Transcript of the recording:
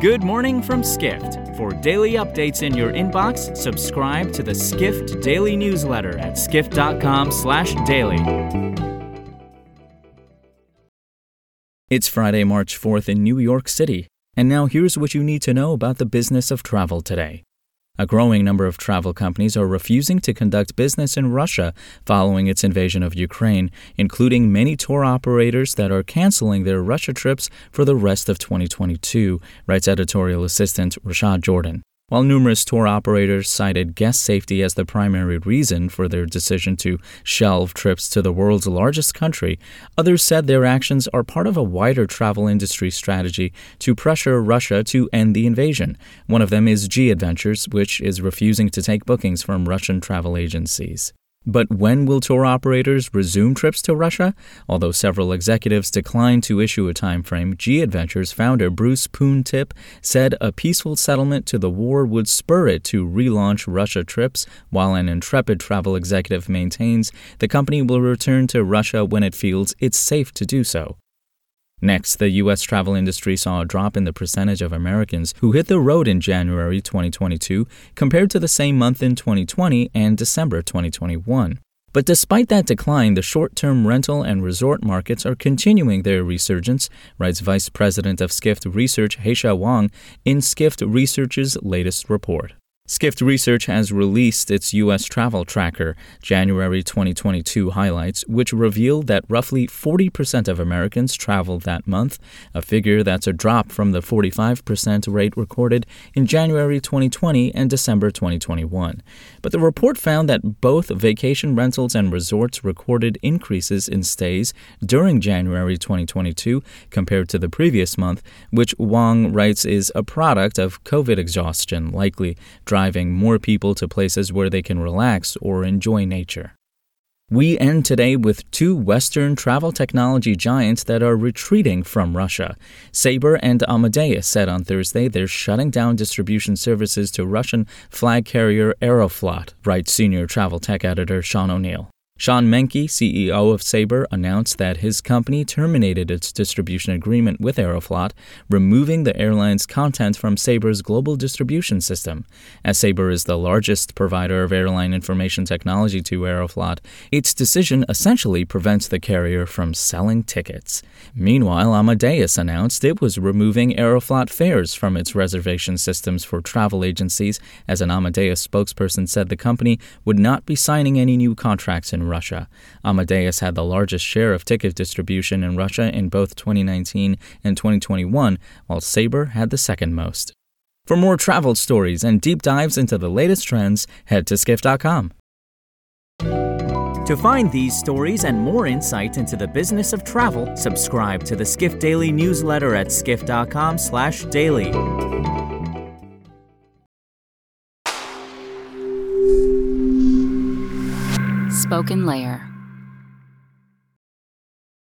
Good morning from Skift. For daily updates in your inbox, subscribe to the Skift Daily newsletter at skift.com/daily. It's Friday, March 4th in New York City, and now here's what you need to know about the business of travel today. A growing number of travel companies are refusing to conduct business in Russia following its invasion of Ukraine, including many tour operators that are canceling their Russia trips for the rest of 2022, writes editorial assistant Rashad Jordan. While numerous tour operators cited guest safety as the primary reason for their decision to shelve trips to the world's largest country, others said their actions are part of a wider travel industry strategy to pressure Russia to end the invasion. One of them is G Adventures, which is refusing to take bookings from Russian travel agencies. But when will tour operators resume trips to Russia? Although several executives declined to issue a timeframe, G Adventures founder Bruce Poon-Tip said a peaceful settlement to the war would spur it to relaunch Russia trips, while an intrepid travel executive maintains the company will return to Russia when it feels it's safe to do so. Next, the U.S. travel industry saw a drop in the percentage of Americans who hit the road in January 2022 compared to the same month in 2020 and December 2021. But despite that decline, the short term rental and resort markets are continuing their resurgence, writes Vice President of Skift Research Haixia Wang in Skift Research's latest report. Skift Research has released its U.S. travel tracker, January 2022 highlights, which revealed that roughly 40% of Americans traveled that month, a figure that's a drop from the 45% rate recorded in January 2020 and December 2021. But the report found that both vacation rentals and resorts recorded increases in stays during January 2022 compared to the previous month, which Wang writes is a product of COVID exhaustion, likely driving driving more people to places where they can relax or enjoy nature. We end today with two Western travel technology giants that are retreating from Russia. Sabre and Amadeus said on Thursday they're shutting down distribution services to Russian flag carrier Aeroflot, writes senior travel tech editor Sean O'Neill. Sean Menke, CEO of Sabre, announced that his company terminated its distribution agreement with Aeroflot, removing the airline's content from Sabre's global distribution system. As Sabre is the largest provider of airline information technology to Aeroflot, its decision essentially prevents the carrier from selling tickets. Meanwhile, Amadeus announced it was removing Aeroflot fares from its reservation systems for travel agencies, as an Amadeus spokesperson said the company would not be signing any new contracts in Russia. Amadeus had the largest share of ticket distribution in Russia in both 2019 and 2021, while Sabre had the second most. For more travel stories and deep dives into the latest trends, head to skift.com. To find these stories and more insight into the business of travel, subscribe to the Skift Daily newsletter at skift.com/daily. Spoken Layer.